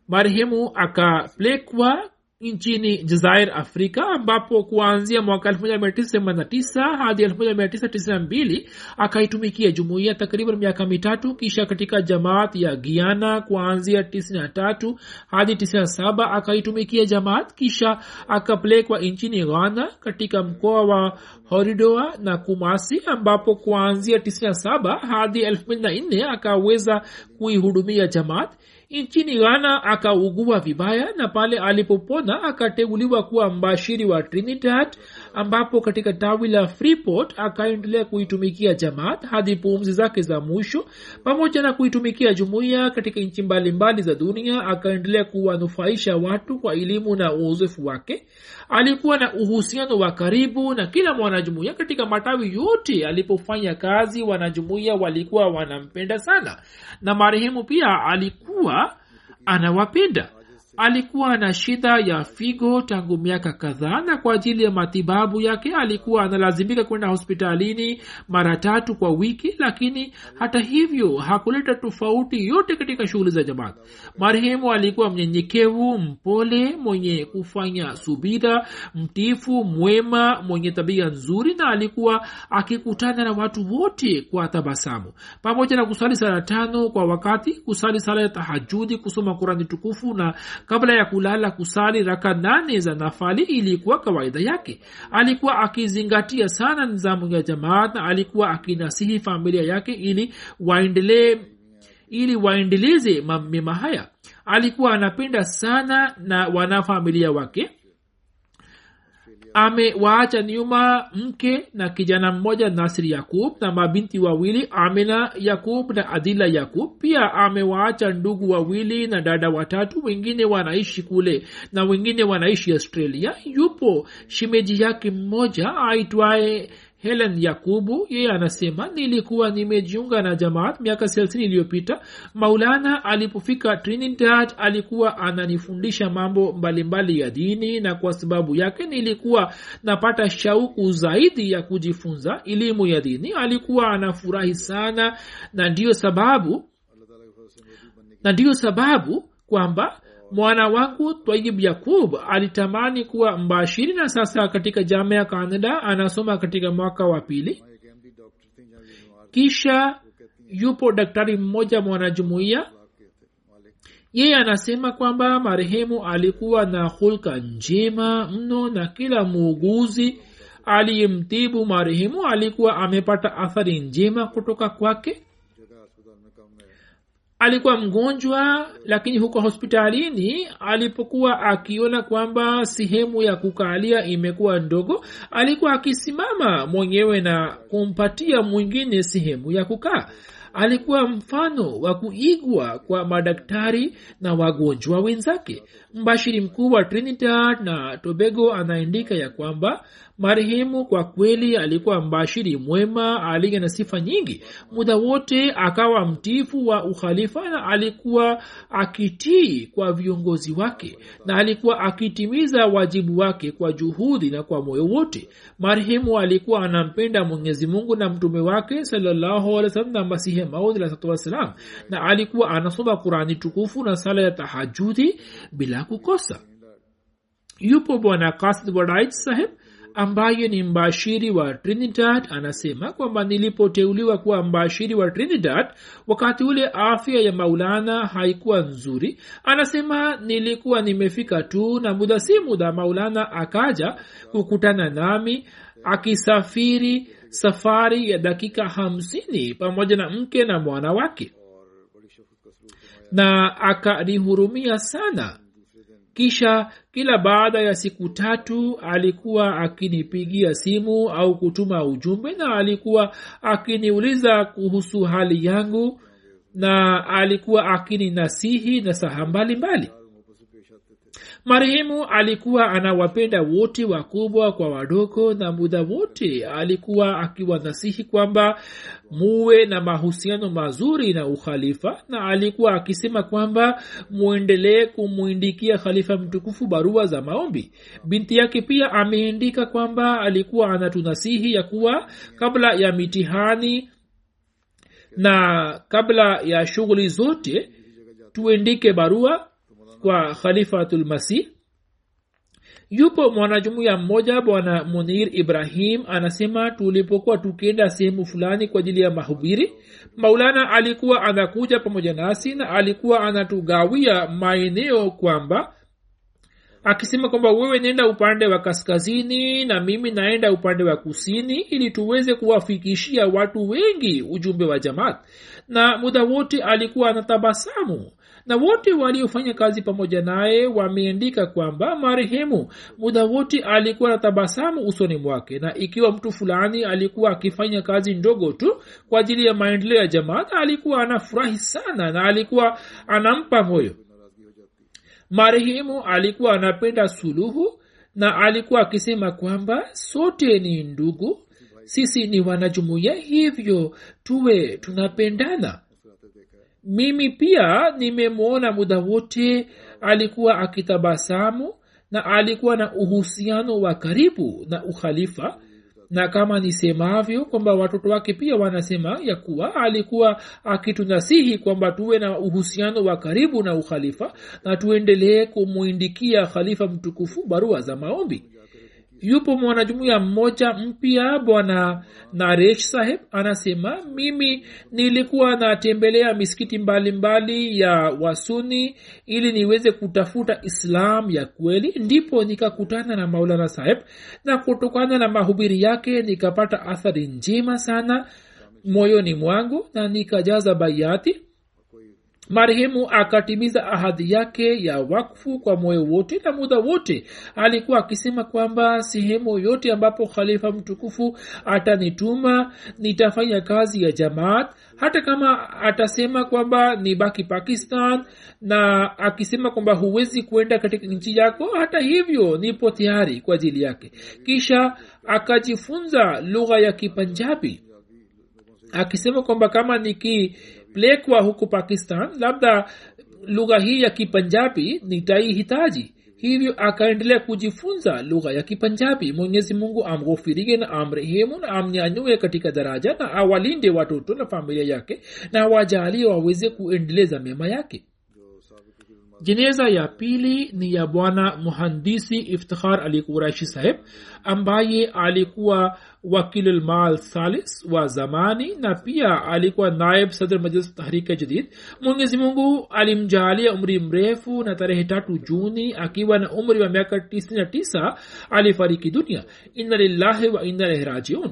marehemu akapelekwa nchini jazair afrika ambapo kuanzia mwaka 1989 hadi 1992 akaitumikia jumuiya takriban miaka mitatu kisha katika jamaat ya giana kuanzia 93 hadi 97 akaitumikia jamaat kisha akapelekwa nchini ghana katika mkoa wa horidoa na kumasi ambapo kuanzia 97 hadi 24 akaweza kuihudumia jamaat nchini ghana akaugua vibaya na pale alipopona akateuliwa kuwa mbashiri wa trinidad ambapo katika tawi la freeport akaendelea kuitumikia jamaat hadi pumzi zake za mwisho pamoja na kuitumikia jumuiya katika nchi mbalimbali za dunia akaendelea kuwanufaisha watu kwa elimu na uozefu wake. Alikuwa na uhusiano wa karibu na kila mwanajumuiya katika matawi yote alipofanya kazi. Wanajumuiya walikuwa wanampenda sana na marehemu pia alikuwa anawapenda alikuwa na shida ya figo tangu miaka kadhaa na kwa ajili ya matibabu yake alikuwa analazimika kwenda hospitalini mara tatu kwa wiki lakini hata hivyo hakuleta tofauti yote katika shughuli za jamaat marehemu alikuwa mnyenyekevu mpole mwenye kufanya subira mtifu mwema mwenye tabia nzuri na alikuwa akikutana na watu wote kwa tabasamu. Pamoja na kusali sala tano kwa wakati kusali sala ya tahajudi kusoma kurani tukufu na kabla ya kulala kusali raka nane za nafali ilikuwa kawaida yake. Alikuwa akizingatia sana nizamu ya jamaat na alikuwa akinasihi familia yake ili waendelee ili waendeleze mema haya. Alikuwa anapenda sana na wanafamilia wake amewaacha nyuma mke na kijana mmoja nasri yakub na mabinti wawili amina yakub na adila yakub. Pia amewaacha ndugu wawili na dada watatu wengine wanaishi kule na wengine wanaishi australia. Yupo shimeji yake mmoja aitwaye helen yakubu yeye anasema nilikuwa nimejiunga na jamaat miaka thelathini iliyopita. Maulana alipofika trinidad alikuwa ananifundisha mambo mbalimbali ya dini na kwa sababu yake nilikuwa napata shauku zaidi ya kujifunza elimu ya dini. Alikuwa anafurahi sana na ndiyo sababu na ndiyo sababu kwamba mwana wangu twayib yakub alitamani kuwa mbashiri na sasa katika jama ya kanada anasoma katika mwaka wa pili. Kisha yupo daktari mmoja mwanajumuiya. Yeye anasema kwamba marehemu alikuwa na hulka njema mno na kila muuguzi aliyemtibu marehemu alikuwa amepata athari njema kutoka kwake alikuwa mgonjwa lakini huko hospitalini alipokuwa akiona kwamba sehemu ya kukalia imekuwa ndogo alikuwa akisimama mwenyewe na kumpatia mwingine sehemu ya kukaa. Alikuwa mfano wa kuigwa kwa madaktari na wagonjwa wenzake. Mbashiri mkuu wa trinidad na tobago anaandika ya kwamba marehemu kwa kweli alikuwa mbashiri mwema aliye na sifa nyingi. Muda wote akawa mtifu wa ukhalifa na alikuwa akitii kwa viongozi wake na alikuwa akitimiza wajibu wake kwa juhudi na kwa moyo wote. Marehemu alikuwa anampenda mwenyezi mungu na mtume wake sallahualwasalam na masihi maud na alikuwa anasoma qurani tukufu na sala ya tahajudi bila kukosa. Yupo bwana kasid wadait saheb ambaye ni mbashiri wa trinidad anasema kwamba nilipoteuliwa kuwa mbashiri wa trinidad wakati ule afya ya maulana haikuwa nzuri. Anasema nilikuwa nimefika tu na muda si muda maulana akaja kukutana nami akisafiri safari ya dakika hamsini pamoja na mke na mwana wake. Na akanihurumia sana kisha kila baada ya siku tatu alikuwa akinipigia simu au kutuma ujumbe na alikuwa akiniuliza kuhusu hali yangu na alikuwa akininasihi na saha mbalimbali marehemu alikuwa anawapenda wote wakubwa kwa wadogo na muda wote alikuwa akiwanasihi kwamba muwe na mahusiano mazuri na ukhalifa na alikuwa akisema kwamba mwendelee kumwindikia khalifa mtukufu barua za maombi. Binti yake pia ameandika kwamba alikuwa anatunasihi ya kuwa kabla ya mitihani na kabla ya shughuli zote tuendike barua kwa khalifatulmasih yupo mwanajumuya mmoja bwana munir ibrahim anasema tulipokuwa tukienda sehemu fulani kwa ajili ya mahubiri maulana alikuwa anakuja pamoja nasi na alikuwa anatugawia maeneo kwamba akisema kwamba wewe nenda upande wa kaskazini na mimi naenda upande wa kusini ili tuweze kuwafikishia watu wengi ujumbe wa jamaat. Na muda wote alikuwa anatabasamu na wote waliofanya kazi pamoja naye wameandika kwamba marehemu muda wote alikuwa na tabasamu usoni mwake na ikiwa mtu fulani alikuwa akifanya kazi ndogo tu kwa ajili ya maendeleo ya jamaat alikuwa anafurahi sana na alikuwa anampa moyo. Marehemu alikuwa anapenda suluhu na alikuwa akisema kwamba sote ni ndugu sisi ni wanajumuia hivyo tuwe tunapendana mimi pia nimemwona muda wote alikuwa akitabasamu na alikuwa na uhusiano wa karibu na ukhalifa. Na kama nisemavyo kwamba watoto wake pia wanasema ya kuwa alikuwa akitunasihi kwamba tuwe na uhusiano wa karibu na ukhalifa na tuendelee kumwindikia khalifa mtukufu barua za maombi yupo mwanajumuya mmoja mpya bwana naresh saheb anasema mimi nilikuwa natembelea misikiti mbalimbali mbali ya wasuni ili niweze kutafuta islam ya kweli. Ndipo nikakutana na maulana saheb na kutokana na mahubiri yake nikapata athari njema sana moyoni mwangu na nikajaza baiati marehemu akatimiza ahadi yake ya wakfu kwa moyo wote na muda wote. Alikuwa akisema kwamba sehemu yote ambapo khalifa mtukufu atanituma nitafanya kazi ya jamaat. Hata kama atasema kwamba ni baki pakistan na akisema kwamba huwezi kuenda katika nchi yako hata hivyo nipo tayari kwa ajili yake. Kisha akajifunza lugha ya kipanjabi akisema kwamba kama nikipelekwa huku pakistan labda lugha hii ya kipanjabi nitaihitaji hivyo akaendelea kujifunza lugha ya kipanjabi. Mwenyezi mungu amghofirige na amrehemu na amnyanyue katika daraja na awalinde watoto na familia yake na wajalie waweze kuendeleza mema yake jeneza ya pili ni ya bwana muhandisi iftikhar ali kuraishi saheb ambaye alikuwa wakilulmal salis wa zamani na pia alikuwa naib sadr majlis tahrika jadid. Mwenyezi mungu alimjaalia umri mrefu na tarehe tatu juni akiwa na umri wa miaka 99 alifariki dunia. Inna lillahi wa inna ilaihi rajiun.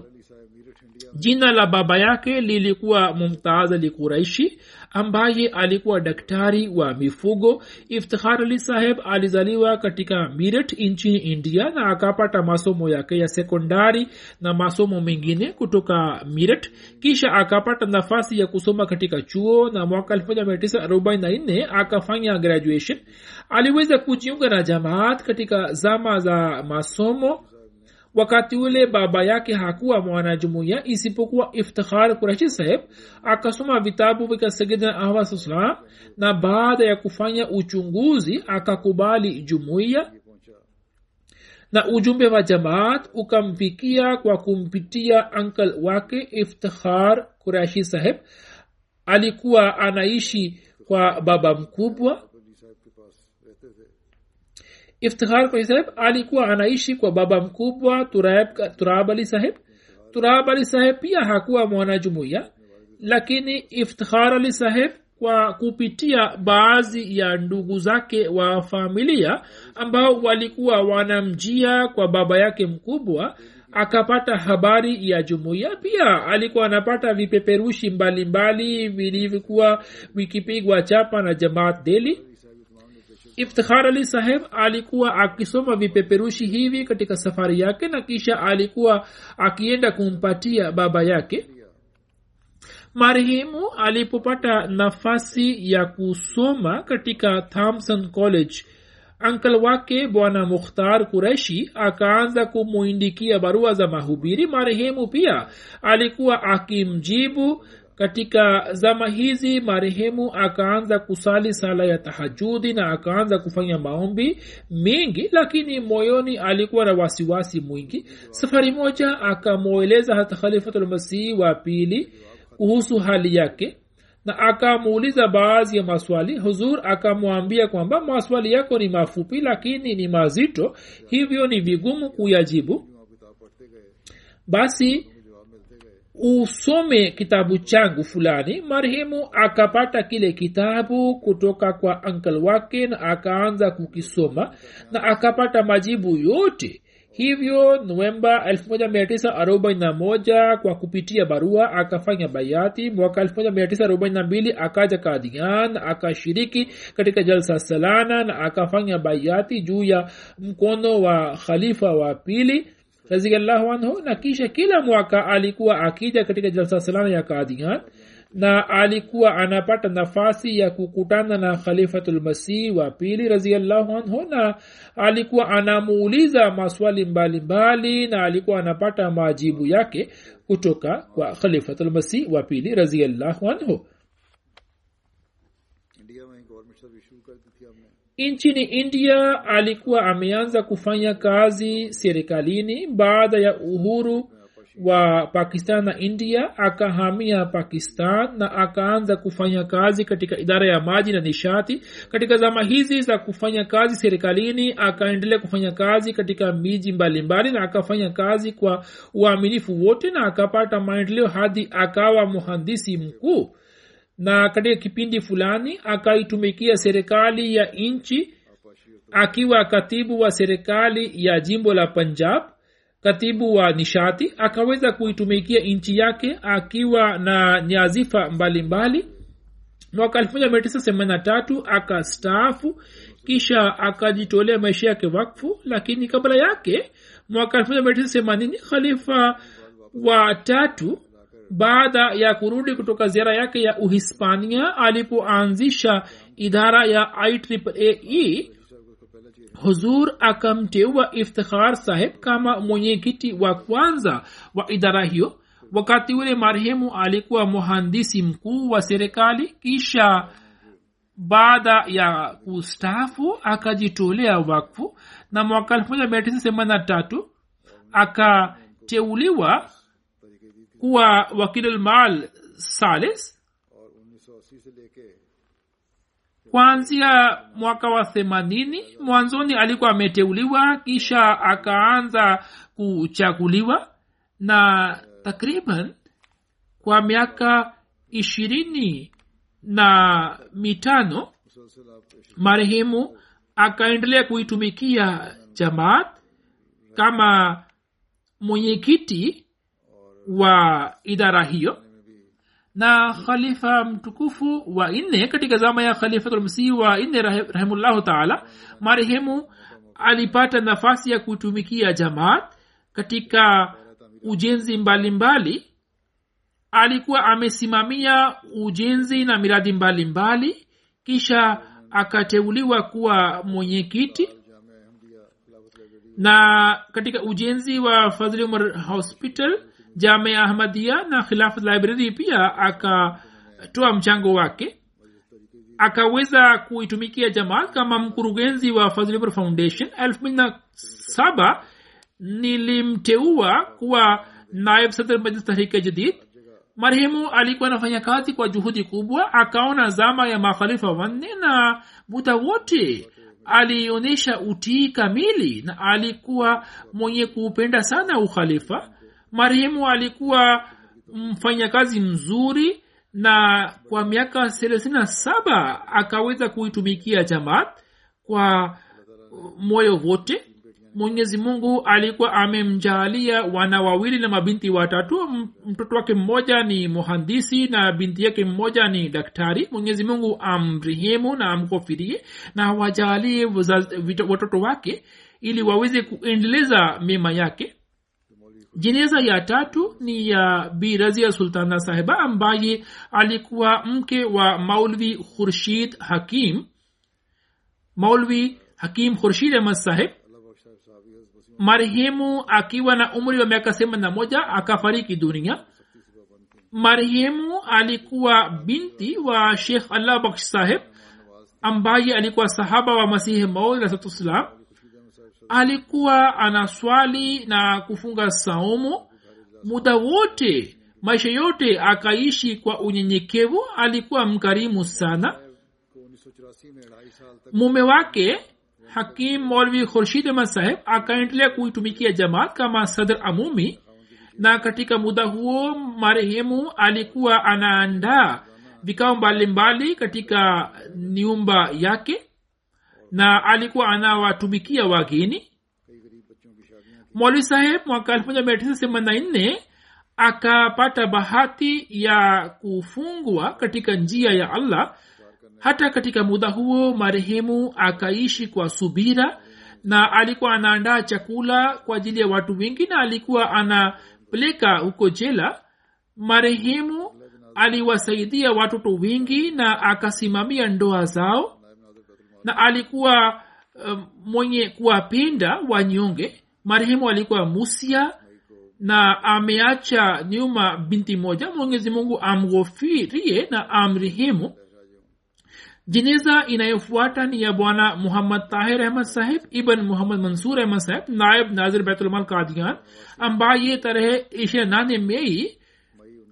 Jina la baba yake lilikuwa mumtaz ali kuraishi ambaye alikuwa daktari wa mifugo. Iftikhar ali saheb alizaliwa katika miret nchini india na akapata masomo yake ya sekondari na masomo mengine kutoka miret. Kisha akapata nafasi ya kusoma katika chuo na mwaka 1944 akafanya graduation. Aliweza kujiunga na jamaat katika zama za masomo wakati ule baba yake hakuwa mwanajumuiya isipokuwa iftikhar kurashi saheb akasoma vitabu vya sayidina ahmad salam na baada ya kufanya uchunguzi akakubali jumuiya. Na ujumbe wa jamaat ukamfikia kwa kumpitia ankal wake iftikhar kurashi saheb alikuwa anaishi kwa baba mkubwa iftikhar kwa saheb alikuwa anaishi kwa baba mkubwa turab, ali saheb turab saheb pia hakuwa mwanajumuiya lakini iftihar ali saheb kwa kupitia baadhi ya ndugu zake wa familia ambao walikuwa wanamjia kwa baba yake mkubwa akapata habari ya jumuiya. Pia alikuwa anapata vipeperushi mbalimbali vilivyokuwa vikipigwa chapa na jamaat deli iftikhar ali saheb alikuwa akisoma vipeperushi hivi katika safari yake na kisha alikuwa akienda kumpatia baba yake. Marehemu alipopata nafasi ya kusoma katika thompson college ankal wake bwana mukhtar kureshi akaanza kumuindikia barua za mahubiri. Marehemu pia alikuwa akimjibu katika zama hizi marehemu akaanza kusali sala ya tahajudi na akaanza kufanya maombi mingi lakini moyoni alikuwa na wasiwasi mwingi. Safari moja akamweleza hata khalifatulmasihi wa pili kuhusu hali yake na akamuuliza baadhi ya maswali. Huzur akamwambia kwamba maswali yako ni mafupi lakini ni mazito hivyo ni vigumu kuyajibu. Basi usome kitabu changu fulani marehemu akapata kile kitabu kutoka kwa ankal wake na akaanza kukisoma na akapata majibu yote. Hivyo novemba 1941 kwa kupitia barua akafanya bayati. Mwaka 1942 akaja kadian akashiriki katika jalsa salana na akafanya bayati juu ya mkono wa khalifa wa pili raziallahu anhu na kisha kila mwaka alikuwa akija katika jalsa salama ya kadian na alikuwa anapata nafasi ya kukutana na khalifatulmasih wa pili raziallahu anhu na alikuwa anamuuliza maswali mbalimbali mbali, na alikuwa anapata majibu yake kutoka kwa khalifatulmasih wa pili raziallahu anhu nchini india alikuwa ameanza kufanya kazi serikalini baada ya uhuru wa pakistan na india akahamia pakistan na akaanza kufanya kazi katika idara ya maji na nishati. Katika zama hizi za kufanya kazi serikalini akaendelea kufanya kazi katika miji mbalimbali na akafanya kazi kwa uaminifu wote na akapata maendeleo hadi akawa mhandisi mkuu na katika kipindi fulani akaitumikia serikali ya nchi akiwa katibu wa serikali ya jimbo la punjab katibu wa nishati akaweza kuitumikia nchi yake akiwa na nyazifa mbalimbali. Mwaka 1983 akastaafu kisha akajitolea maisha yake wakfu lakini kabla yake mwaka 1980 khalifa wa tatu baada ya kurudi kutoka ziara yake ya uhispania alipoanzisha idara ya ieee huzur akamteua iftikhar saheb kama mwenyekiti wa kwanza wa idara hiyo wakati ule marehemu alikuwa muhandisi mkuu wa serikali. Kisha baada ya kustafu akajitolea wakfu na mwaka 1983 akateuliwa kuwa wakilulmal salis? Kuanzia mwaka wa themanini mwanzoni alikuwa ameteuliwa kisha akaanza kuchaguliwa na takriban kwa miaka ishirini na mitano marehemu akaendelea kuitumikia jamaat kama mwenyekiti wa idara hiyo na khalifa mtukufu wa nne katika zama ya khalifatulmsihi wa nne rahimullahu taala marehemu alipata nafasi ya kutumikia jamaat katika ujenzi mbalimbali mbali. alikuwa amesimamia ujenzi na miradi mbalimbali mbali. kisha akateuliwa kuwa mwenyekiti na katika ujenzi wa fadhli umar hospital jamia ahmadia na khilafat library pia akatoa mchango wake akaweza kuitumikia jamaat kama mkurugenzi wa fazilibr foundation. Elfu mbili na saba nilimteua kuwa naib sadr tahrike jadid marehemu alikuwa anafanya kazi kwa juhudi kubwa akaona zama ya makhalifa wanne na muda wote. Alionyesha utii kamili na alikuwa mwenye kuupenda sana ukhalifa marehemu alikuwa mfanyakazi mzuri na kwa miaka thelathini na saba akaweza kuitumikia jamaat kwa moyo wote. Mwenyezi mungu alikuwa amemjaalia wana wawili na mabinti watatu. Mtoto wake mmoja ni muhandisi na binti yake mmoja ni daktari. Mwenyezi mungu amrehemu na amkofirie na wajaalie watoto wake ili waweze kuendeleza mema yake jeneza ya tatu ni ya birazia sultana sahiba ambaye alikuwa mke wa maulvi khurshid hakim. Maulvi hakim khurshid ahmad saheb marehemu akiwa na umri wa miaka themani moja akafariki dunia. Marehemu alikuwa binti wa shekh allah baksh saheb ambaye alikuwa sahaba wa masihi maud alikuwa anaswali na kufunga saumu. Muda wote maisha yote akaishi kwa unyenyekevu alikuwa mkarimu sana. Mume wake hakim molvi khurshid ahmad saheb akaendelea kuitumikia jamaat kama sadr amumi. Na katika muda huo marehemu alikuwa anaandaa vikao mbalimbali katika nyumba yake na alikuwa anawatumikia wageni. Mwali saheb mwaka elfu moja mia tisa themanini na nne akapata bahati ya kufungwa katika njia ya allah. Hata katika muda huo marehemu akaishi kwa subira na alikuwa anaandaa chakula kwa ajili ya watu wengi na alikuwa anapeleka huko jela. Marehemu aliwasaidia watoto wengi na akasimamia ndoa zao na alikuwa uh, mwenye kuwapenda wanyonge. Marehemu alikuwa musia na ameacha nyuma binti moja. Mwenyezi mungu amghofirie na amrehemu. Jeneza inayofuata ni ya bwana muhammad tahir ahmad sahib ibn muhammad mansur ahmad sahib naib nazir baitulmal kadian ambaye tarehe ishirini nane mei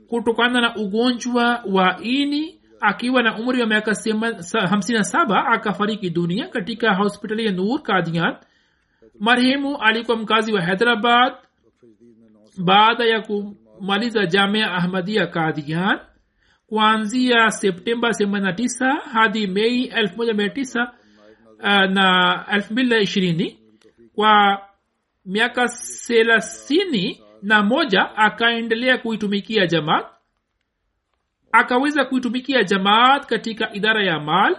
kutokana na ugonjwa wa ini akiwa na umri wa miaka hamsini na saba akafariki dunia katika hospitali ya nur kadian marehemu alikuwa mkazi wa hyderabad baada ya kumaliza jamia ahmadia kadian kuanzia septemba 89 hadi mei 19 uh, na 220 kwa miaka thelathini na moja akaendelea kuitumikia jamaat akaweza kuitumikia jamaat katika idara ya mal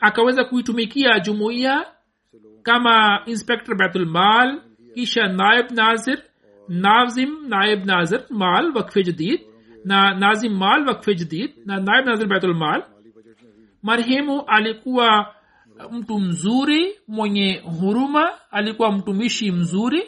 akaweza kuitumikia jumuiya kama inspector baitulmal kisha naib nazir nazim naib nazir mal wakfe jadid na nazim mal wakfe jadid na naib nazir mal. Marhemu alikuwa mtu mzuri mwenye huruma alikuwa mtumishi mzuri.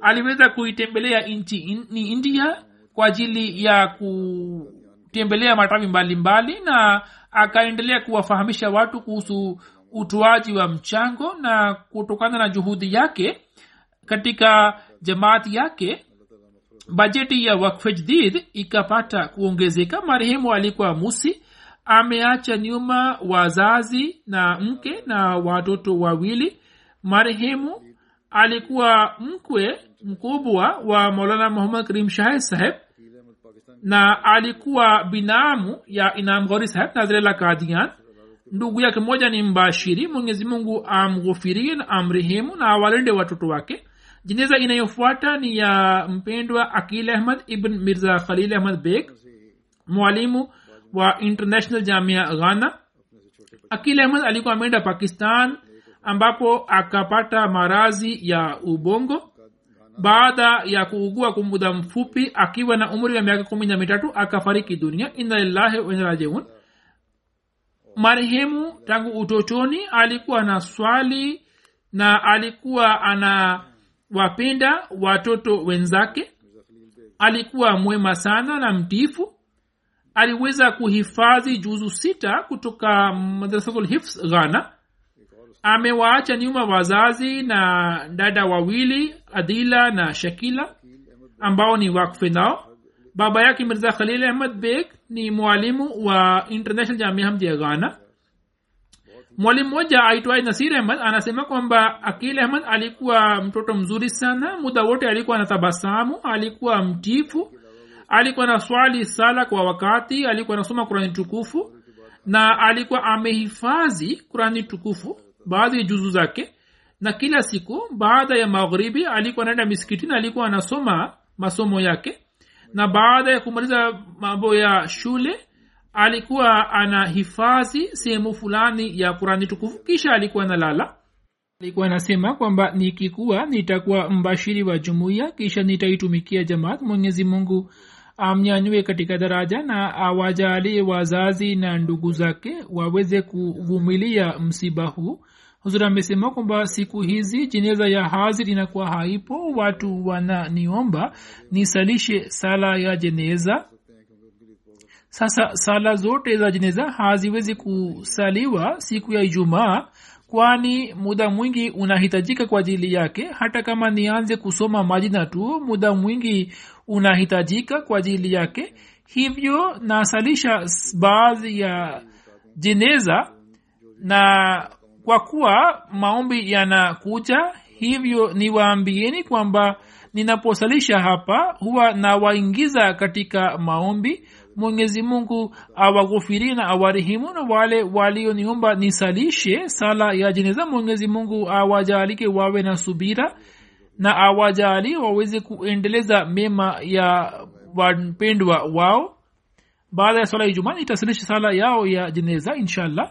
Aliweza kuitembelea nchi ni india kwa ajili ya kutembelea matawi mbalimbali na akaendelea kuwafahamisha watu kuhusu utoaji wa mchango na kutokana na juhudi yake katika jamaati yake bajeti ya wakfejdid ikapata kuongezeka. Marehemu alikuwa musi ameacha nyuma wazazi na mke na watoto wawili. Marehemu alikuwa mkwe mkubwa wa maulana muhammad karim shahid saheb na alikuwa binamu ya inam ghauri saheb kadian ndugu yake moja ni mbashiri mwenyezi mungu amghufirie na amrehemu na awalinde watoto wake. Jeneza inayofuata ni ya mpendwa akil ahmad ibn mirza khalil ahmad beg mwalimu wa international jamia ghana. Akil ahmad alikuwa ameenda pakistan ambapo akapata marazi ya ubongo baada ya kuugua kwa muda mfupi akiwa na umri wa miaka kumi na mitatu akafariki dunia. Inalillahi lillahi wa marehemu tangu utotoni alikuwa na swali na alikuwa ana wapenda watoto wenzake. Alikuwa mwema sana na mtifu aliweza kuhifadhi juzu sita kutoka madrasatul ghana amewaacha nyuma wazazi na dada wawili adila na shakila ambao ni wakfe nao baba yake mirza khalil ahmad beg ni mwalimu wa international jamia ya ghana. Mwalimu mmoja aitwaye nasir ahmad anasema kwamba akil ahmad alikuwa mtoto mzuri sana. Muda wote alikuwa na tabasamu alikuwa mtifu alikuwa na swali sala kwa wakati alikuwa anasoma kurani tukufu na alikuwa amehifadhi kurani tukufu baadhi ya juzu zake na kila siku baada ya magharibi alikuwa anaenda misikitini alikuwa anasoma masomo yake na baada ya kumaliza mambo ya shule alikuwa anahifadhi sehemu fulani ya kurani tukufu kisha alikuwa analala. Alikuwa anasema kwamba nikikuwa nitakuwa mbashiri wa jumuiya kisha nitaitumikia jamaat mwenyezi mungu amnyanyue katika daraja na awajalie wazazi na ndugu zake waweze kuvumilia msiba huu huzur amesema kwamba siku hizi jeneza ya hazir inakuwa haipo. Watu wananiomba nisalishe sala ya jeneza. Sasa sala zote za jeneza haziwezi kusaliwa siku ya ijumaa kwani muda mwingi unahitajika kwa ajili yake. Hata kama nianze kusoma majina tu muda mwingi unahitajika kwa ajili yake. Hivyo nasalisha baadhi ya jeneza na kwa kuwa maombi yanakuja hivyo niwaambieni kwamba ninaposalisha hapa huwa nawaingiza katika maombi. Mwenyezi mungu awaghufirie na awarehemu na wale walioniomba nisalishe sala ya jeneza. Mwenyezi mungu awajalike wawe na subira na awajali waweze kuendeleza mema ya wapendwa wao. Baada ya swala ya ijumaa nitasalisha sala yao ya jeneza inshallah